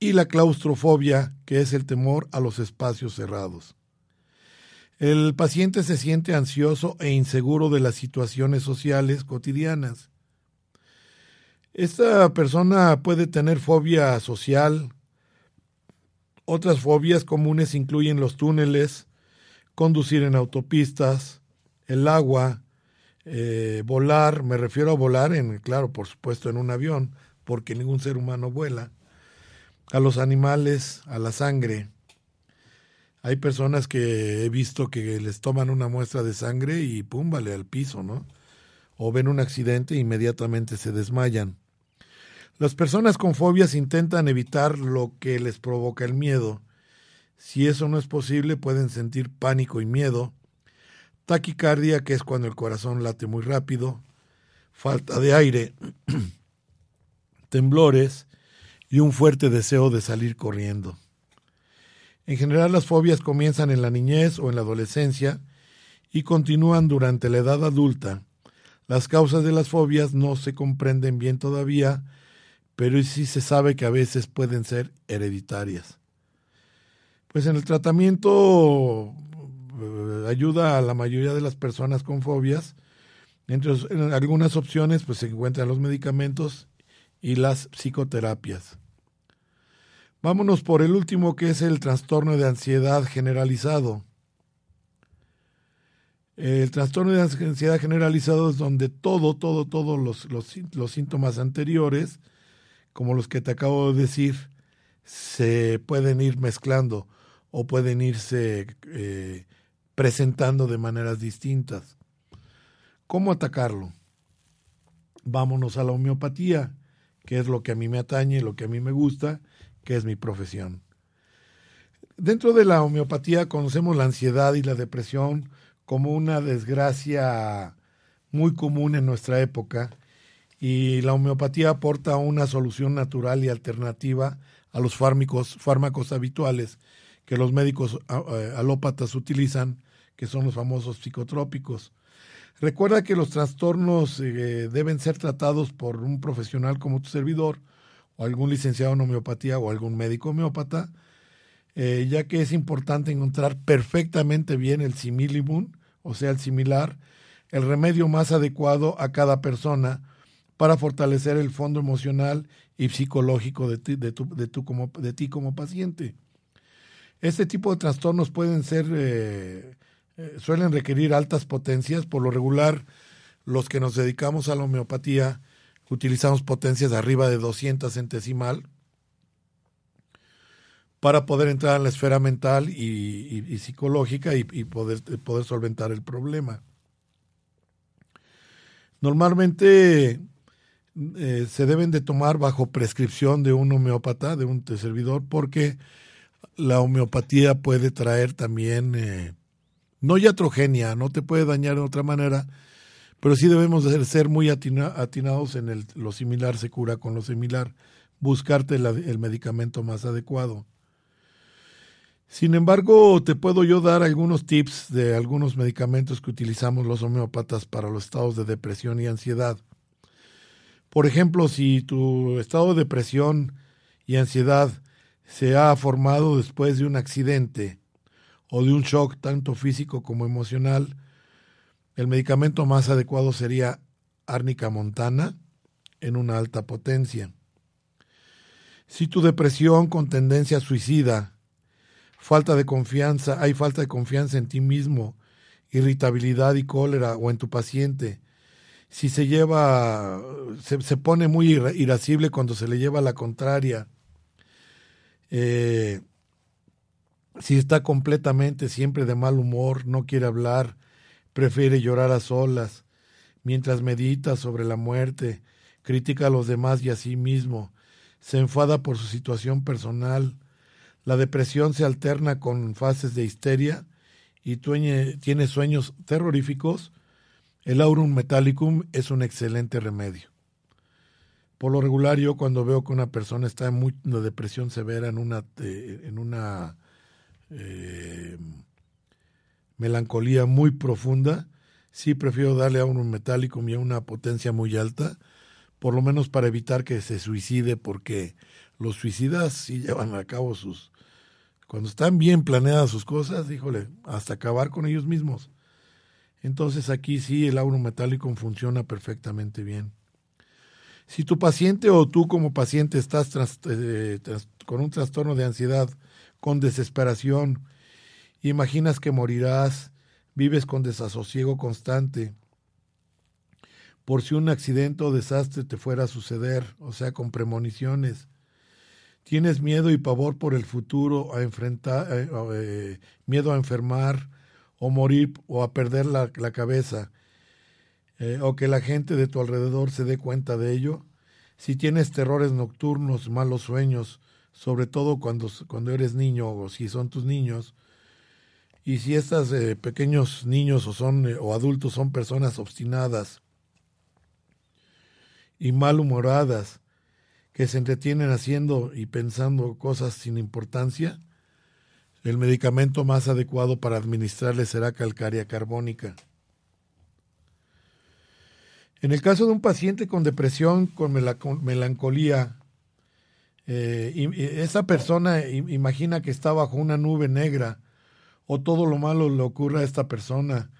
y la claustrofobia, que es el temor a los espacios cerrados. El paciente se siente ansioso e inseguro de las situaciones sociales cotidianas esta persona puede tener fobia social. Otras fobias comunes incluyen los túneles, conducir en autopistas, el agua, eh, volar, me refiero a volar en, claro, por supuesto, en un avión, porque ningún ser humano vuela, a los animales, a la sangre. Hay personas que he visto que les toman una muestra de sangre y pum, vale al piso, ¿no? O ven un accidente e inmediatamente se desmayan. Las personas con fobias intentan evitar lo que les provoca el miedo. Si eso no es posible, pueden sentir pánico y miedo, taquicardia, que es cuando el corazón late muy rápido, falta de aire, temblores y un fuerte deseo de salir corriendo. En general las fobias comienzan en la niñez o en la adolescencia y continúan durante la edad adulta. Las causas de las fobias no se comprenden bien todavía pero sí se sabe que a veces pueden ser hereditarias. Pues en el tratamiento eh, ayuda a la mayoría de las personas con fobias. Entre algunas opciones pues se encuentran los medicamentos y las psicoterapias. Vámonos por el último que es el trastorno de ansiedad generalizado. El trastorno de ansiedad generalizado es donde todo, todo, todos los, los, los síntomas anteriores como los que te acabo de decir, se pueden ir mezclando o pueden irse eh, presentando de maneras distintas. ¿Cómo atacarlo? Vámonos a la homeopatía, que es lo que a mí me atañe, lo que a mí me gusta, que es mi profesión. Dentro de la homeopatía conocemos la ansiedad y la depresión como una desgracia muy común en nuestra época y la homeopatía aporta una solución natural y alternativa a los fármacos, fármacos habituales que los médicos alópatas utilizan, que son los famosos psicotrópicos. Recuerda que los trastornos eh, deben ser tratados por un profesional como tu servidor, o algún licenciado en homeopatía o algún médico homeópata, eh, ya que es importante encontrar perfectamente bien el similibun, o sea, el similar, el remedio más adecuado a cada persona para fortalecer el fondo emocional y psicológico de ti, de tu, como, de ti como paciente. Este tipo de trastornos pueden ser, eh, eh, suelen requerir altas potencias, por lo regular los que nos dedicamos a la homeopatía utilizamos potencias de arriba de 200 centesimal para poder entrar en la esfera mental y, psicológica y, poder, poder solventar el problema. Normalmente eh, se deben de tomar bajo prescripción de un homeópata, de un servidor, porque la homeopatía puede traer también, eh, no iatrogenia, no te puede dañar de otra manera, pero sí debemos de ser muy atinados en el, lo similar se cura con lo similar, buscarte el medicamento más adecuado. Sin embargo, te puedo yo dar algunos tips de algunos medicamentos que utilizamos los homeópatas para los estados de depresión y ansiedad. Por ejemplo, si tu estado de depresión y ansiedad se ha formado después de un accidente o de un shock tanto físico como emocional, el medicamento más adecuado sería árnica montana en una alta potencia. Si tu depresión con tendencia suicida, falta de confianza, hay falta de confianza en ti mismo, irritabilidad y cólera o en tu paciente, si se lleva, se, se pone muy irascible cuando se le lleva la contraria, eh, si está completamente siempre de mal humor, no quiere hablar, prefiere llorar a solas, mientras medita sobre la muerte, critica a los demás y a sí mismo, se enfada por su situación personal, la depresión se alterna con fases de histeria y tiene sueños terroríficos, el aurum metallicum es un excelente remedio. Por lo regular yo cuando veo que una persona está en una depresión severa, en una, eh, eh, melancolía muy profunda, sí prefiero darle a un metálico y a una potencia muy alta, por lo menos para evitar que se suicide, porque los suicidas sí llevan a cabo sus... Cuando están bien planeadas sus cosas, híjole, hasta acabar con ellos mismos. Entonces aquí sí el auro metálico funciona perfectamente bien. Si tu paciente o tú como paciente estás eh, con un trastorno de ansiedad, con desesperación, Imaginas que morirás, vives con desasosiego constante. Por si un accidente o desastre te fuera a suceder, o sea, con premoniciones. Tienes miedo y pavor por el futuro, a enfrentar, eh, eh, miedo a enfermar o morir o a perder la, cabeza, eh, o que la gente de tu alrededor se dé cuenta de ello. Si tienes terrores nocturnos, malos sueños, sobre todo cuando, cuando eres niño o si son tus niños, y si estos eh, pequeños niños o, son, eh, o adultos son personas obstinadas y malhumoradas, que se entretienen haciendo y pensando cosas sin importancia, el medicamento más adecuado para administrarles será calcárea carbónica. En el caso de un paciente con depresión, con melancolía, eh, esa persona imagina que está bajo una nube negra o todo lo malo le ocurre a esta persona.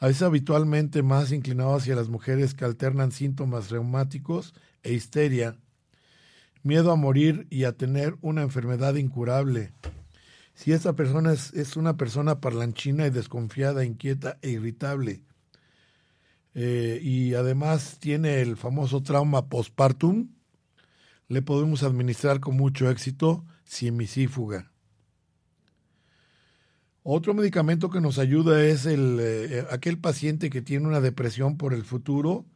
Es habitualmente más inclinado hacia las mujeres que alternan síntomas reumáticos e histeria, miedo a morir y a tener una enfermedad incurable. Si esta persona es, una persona parlanchina y desconfiada, inquieta e irritable, eh, y además tiene el famoso trauma postpartum, le podemos administrar con mucho éxito simisífuga. Otro medicamento que nos ayuda es el, eh, aquel paciente que tiene una depresión por el futuro,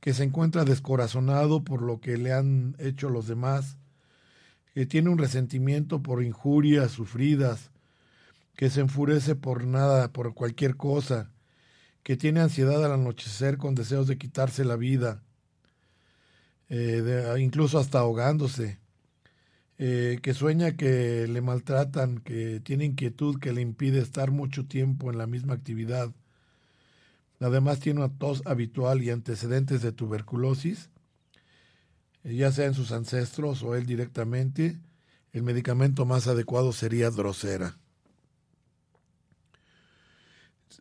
que se encuentra descorazonado por lo que le han hecho los demás, que tiene un resentimiento por injurias sufridas, que se enfurece por nada, por cualquier cosa, que tiene ansiedad al anochecer con deseos de quitarse la vida, eh, incluso hasta ahogándose, eh, que sueña que le maltratan, que tiene inquietud que le impide estar mucho tiempo en la misma actividad. Además tiene una tos habitual y antecedentes de tuberculosis, eh, ya sea en sus ancestros o él directamente. el medicamento más adecuado sería Drosera.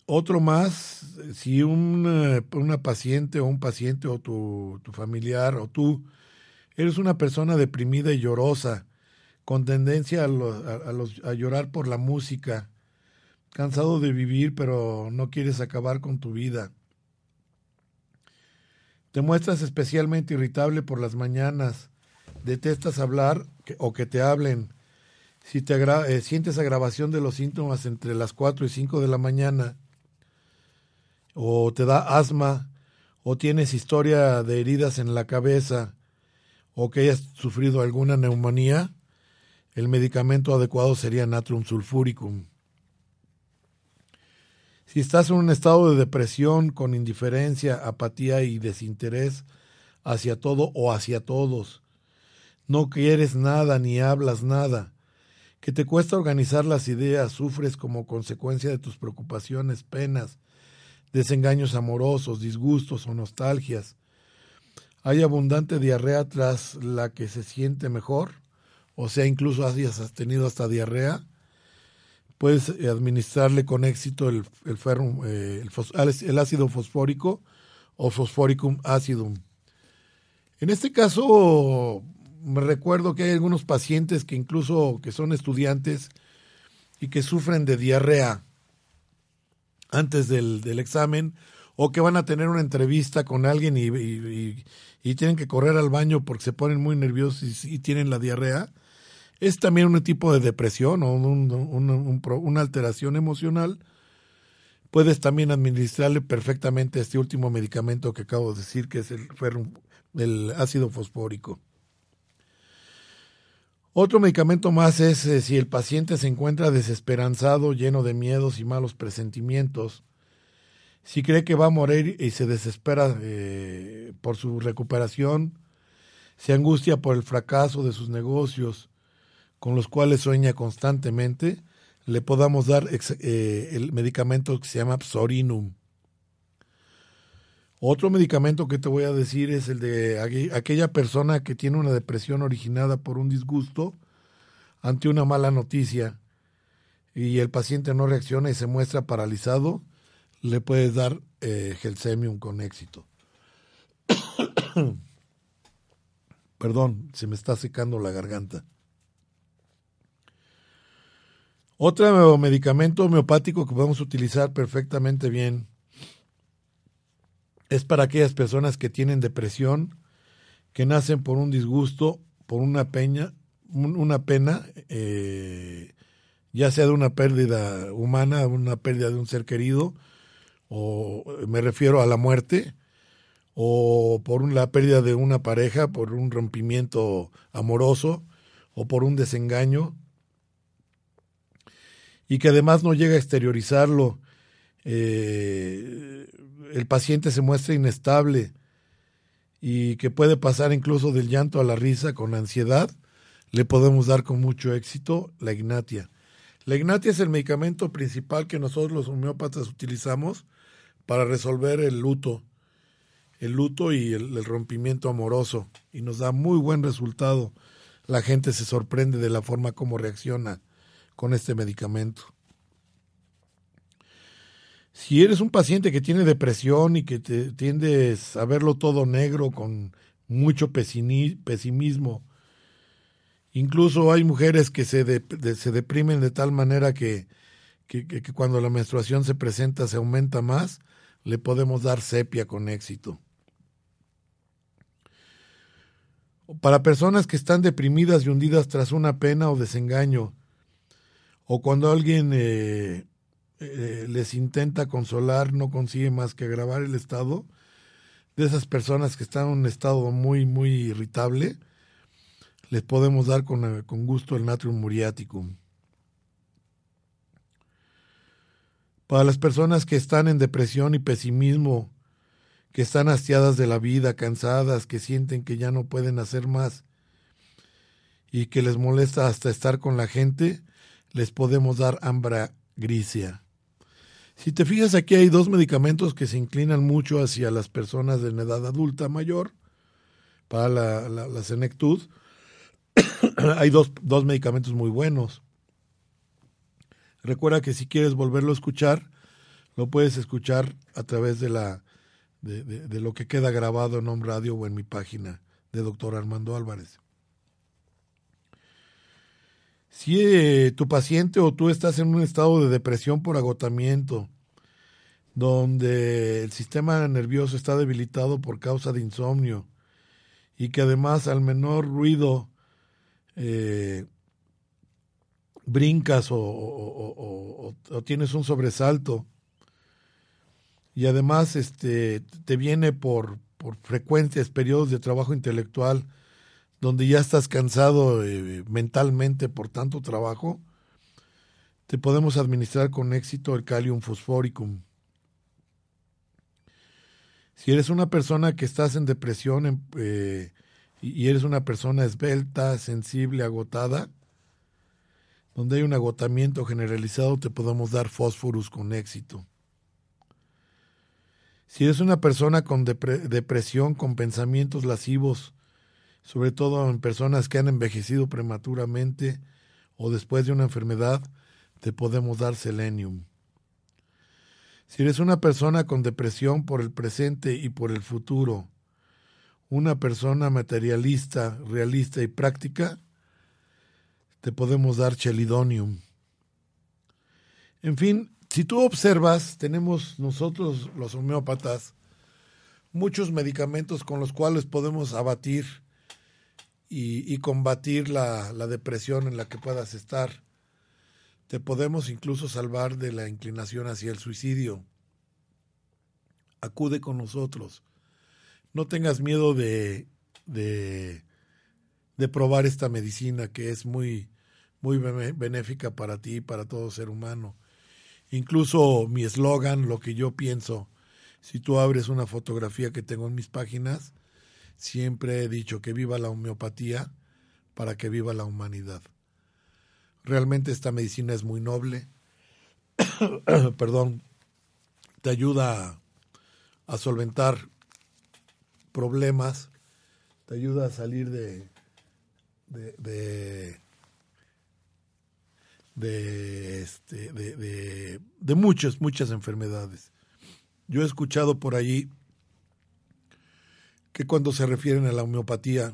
Otro más, si una, una paciente o un paciente o tu, familiar o tú eres una persona deprimida y llorosa, con tendencia a llorar por la música, cansado de vivir pero no quieres acabar con tu vida. Te muestras especialmente irritable por las mañanas, detestas hablar o que te hablen. Si te eh, sientes agravación de los síntomas entre las 4 y 5 de la mañana, o te da asma, o tienes historia de heridas en la cabeza, o que hayas sufrido alguna neumonía, el medicamento adecuado sería natrium sulfuricum. Si estás en un estado de depresión con indiferencia, apatía y desinterés hacia todo o hacia todos, no quieres nada ni hablas nada, que te cuesta organizar las ideas, sufres como consecuencia de tus preocupaciones, penas, desengaños amorosos, disgustos o nostalgias. Hay abundante diarrea tras la que se siente mejor, o sea, incluso hayas tenido hasta diarrea. Puedes administrarle con éxito el, el, eh, el, ácido fosfórico o fosforicum acidum. En este caso, me recuerdo que hay algunos pacientes que incluso que son estudiantes y que sufren de diarrea antes del, del examen o que van a tener una entrevista con alguien y, y, tienen que correr al baño porque se ponen muy nerviosos y, tienen la diarrea, es también un tipo de depresión o un, un, una alteración emocional. Puedes también administrarle perfectamente este último medicamento que acabo de decir, que es el, el ácido fosfórico. Otro medicamento más es eh, si el paciente se encuentra desesperanzado, lleno de miedos y malos presentimientos, si cree que va a morir y se desespera eh, por su recuperación, se angustia por el fracaso de sus negocios, con los cuales sueña constantemente, le podamos dar eh, el medicamento que se llama Psorinum. Otro medicamento que te voy a decir es el de aquella persona que tiene una depresión originada por un disgusto ante una mala noticia y el paciente no reacciona y se muestra paralizado, le puedes dar eh, Gelsemium con éxito. Perdón, se me está secando la garganta. Otro medicamento homeopático que podemos utilizar perfectamente bien es para aquellas personas que tienen depresión, que nacen por un disgusto, por una peña, una pena, eh, ya sea de una pérdida humana, una pérdida de un ser querido, o me refiero a la muerte, o por la pérdida de una pareja, por un rompimiento amoroso, o por un desengaño, y que además no llega a exteriorizarlo. Eh, el paciente se muestra inestable y que puede pasar incluso del llanto a la risa con ansiedad, le podemos dar con mucho éxito la ignatia. La ignatia es el medicamento principal que nosotros los homeópatas utilizamos para resolver el luto, el luto y el, el rompimiento amoroso, y nos da muy buen resultado. La gente se sorprende de la forma como reacciona con este medicamento. Si eres un paciente que tiene depresión y que te, tiendes a verlo todo negro con mucho pesimismo, incluso hay mujeres que se, deprimen de tal manera que, que, que, cuando la menstruación se presenta se aumenta más, le podemos dar sepia con éxito. Para personas que están deprimidas y hundidas tras una pena o desengaño, o cuando alguien eh, eh, les intenta consolar, no consigue más que agravar el estado de esas personas que están en un estado muy, muy irritable, les podemos dar con, eh, con gusto el natrium muriaticum. Para las personas que están en depresión y pesimismo, que están hastiadas de la vida, cansadas, que sienten que ya no pueden hacer más y que les molesta hasta estar con la gente, les podemos dar ambra grisia. Si te fijas, aquí hay dos medicamentos que se inclinan mucho hacia las personas de edad adulta mayor, para la, la, senectud, hay dos, dos medicamentos muy buenos. Recuerda que si quieres volverlo a escuchar, lo puedes escuchar a través de la de, de, de lo que queda grabado en Home Radio o en mi página de doctor Armando Álvarez. Si eh, tu paciente o tú estás en un estado de depresión por agotamiento, donde el sistema nervioso está debilitado por causa de insomnio y que además al menor ruido eh, brincas o, o, tienes un sobresalto y además este te viene por, por frecuentes periodos de trabajo intelectual donde ya estás cansado eh, mentalmente por tanto trabajo, te podemos administrar con éxito el Calium Fosforicum. Si eres una persona que estás en depresión eh, y eres una persona esbelta, sensible, agotada, donde hay un agotamiento generalizado, te podemos dar fósforos con éxito. Si eres una persona con depre depresión, con pensamientos lascivos, sobre todo en personas que han envejecido prematuramente o después de una enfermedad, te podemos dar selenium. Si eres una persona con depresión por el presente y por el futuro, una persona materialista, realista y práctica, te podemos dar chelidonium. En fin, si tú observas, tenemos nosotros los homeópatas muchos medicamentos con los cuales podemos abatir y, combatir la, la depresión en la que puedas estar. Te podemos incluso salvar de la inclinación hacia el suicidio. Acude con nosotros. No tengas miedo de, de, de probar esta medicina que es muy, muy benéfica para ti y para todo ser humano. Incluso mi eslogan, lo que yo pienso, si tú abres una fotografía que tengo en mis páginas, Siempre he dicho que viva la homeopatía para que viva la humanidad. Realmente esta medicina es muy noble. Perdón, te ayuda a, a, solventar problemas, te ayuda a salir de, de, de, este, de, de, de muchas, muchas enfermedades. Yo he escuchado por allí que cuando se refieren a la homeopatía,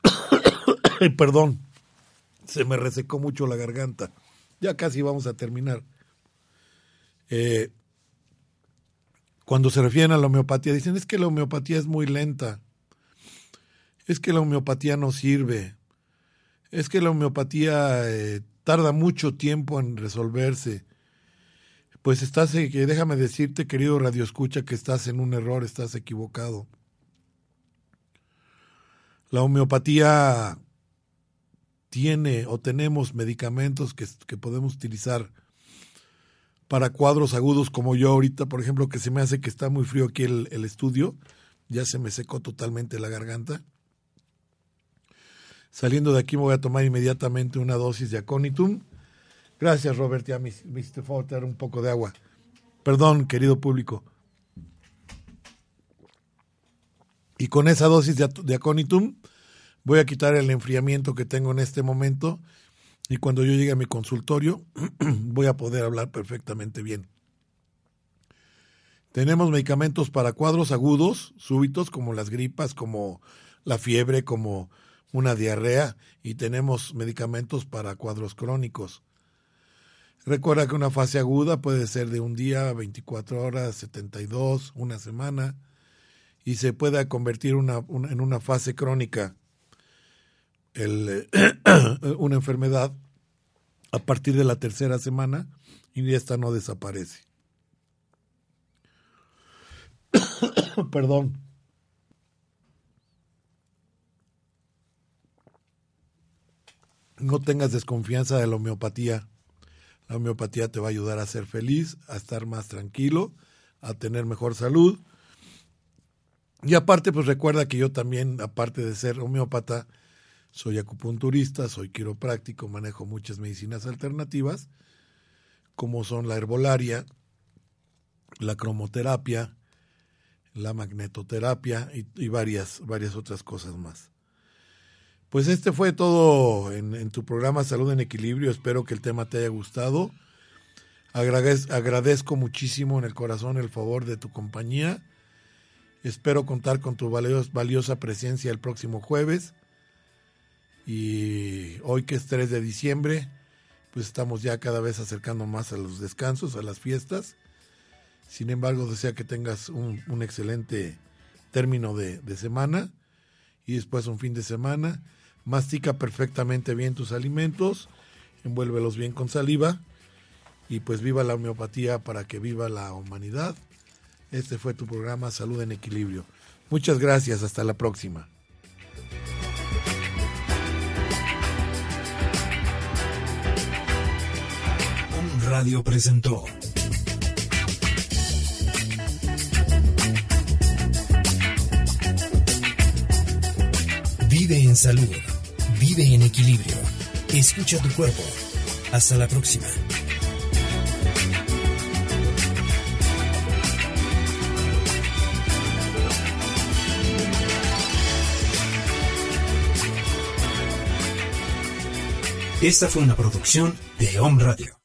perdón, se me resecó mucho la garganta. Ya casi vamos a terminar. Eh, cuando se refieren a la homeopatía, dicen es que la homeopatía es muy lenta, es que la homeopatía no sirve, es que la homeopatía eh, tarda mucho tiempo en resolverse, pues estás, eh, déjame decirte, querido Radio Escucha, que estás en un error, estás equivocado. La homeopatía tiene o tenemos medicamentos que, que, podemos utilizar para cuadros agudos como yo ahorita, por ejemplo, que se me hace que está muy frío aquí el, el estudio, ya se me secó totalmente la garganta. Saliendo de aquí me voy a tomar inmediatamente una dosis de aconitum Gracias, Robert. Ya me, hiciste faltar un poco de agua. Perdón, querido público. Y con esa dosis de, de voy a quitar el enfriamiento que tengo en este momento y cuando yo llegue a mi consultorio voy a poder hablar perfectamente bien. Tenemos medicamentos para cuadros agudos, súbitos, como las gripas, como la fiebre, como una diarrea, y tenemos medicamentos para cuadros crónicos. Recuerda que una fase aguda puede ser de un día, 24 horas, 72, una semana, y se puede convertir en una fase crónica, el, una enfermedad, a partir de la tercera semana, y esta no desaparece. Perdón. No tengas desconfianza de la homeopatía la homeopatía te va a ayudar a ser feliz, a estar más tranquilo, a tener mejor salud. Y aparte, pues recuerda que yo también, aparte de ser homeópata, soy acupunturista, soy quiropráctico, manejo muchas medicinas alternativas, como son la herbolaria, la cromoterapia, la magnetoterapia y, y varias, varias otras cosas más. Pues este fue todo en, tu programa Salud en Equilibrio. Espero que el tema te haya gustado. Agradez, agradezco muchísimo en el corazón el favor de tu compañía. Espero contar con tu valios, valiosa presencia el próximo jueves. Y hoy que es 3 de diciembre, pues estamos ya cada vez acercando más a los descansos, a las fiestas. Sin embargo, desea que tengas un, excelente término de semana y después un fin de semana mastica perfectamente bien tus alimentos, envuélvelos bien con saliva y pues viva la homeopatía para que viva la humanidad. Este fue tu programa Salud en Equilibrio. Muchas gracias, hasta la próxima. Radio presentó Vive en salud. Vive en equilibrio. Escucha tu cuerpo. Hasta la próxima. Esta fue una producción de Home Radio.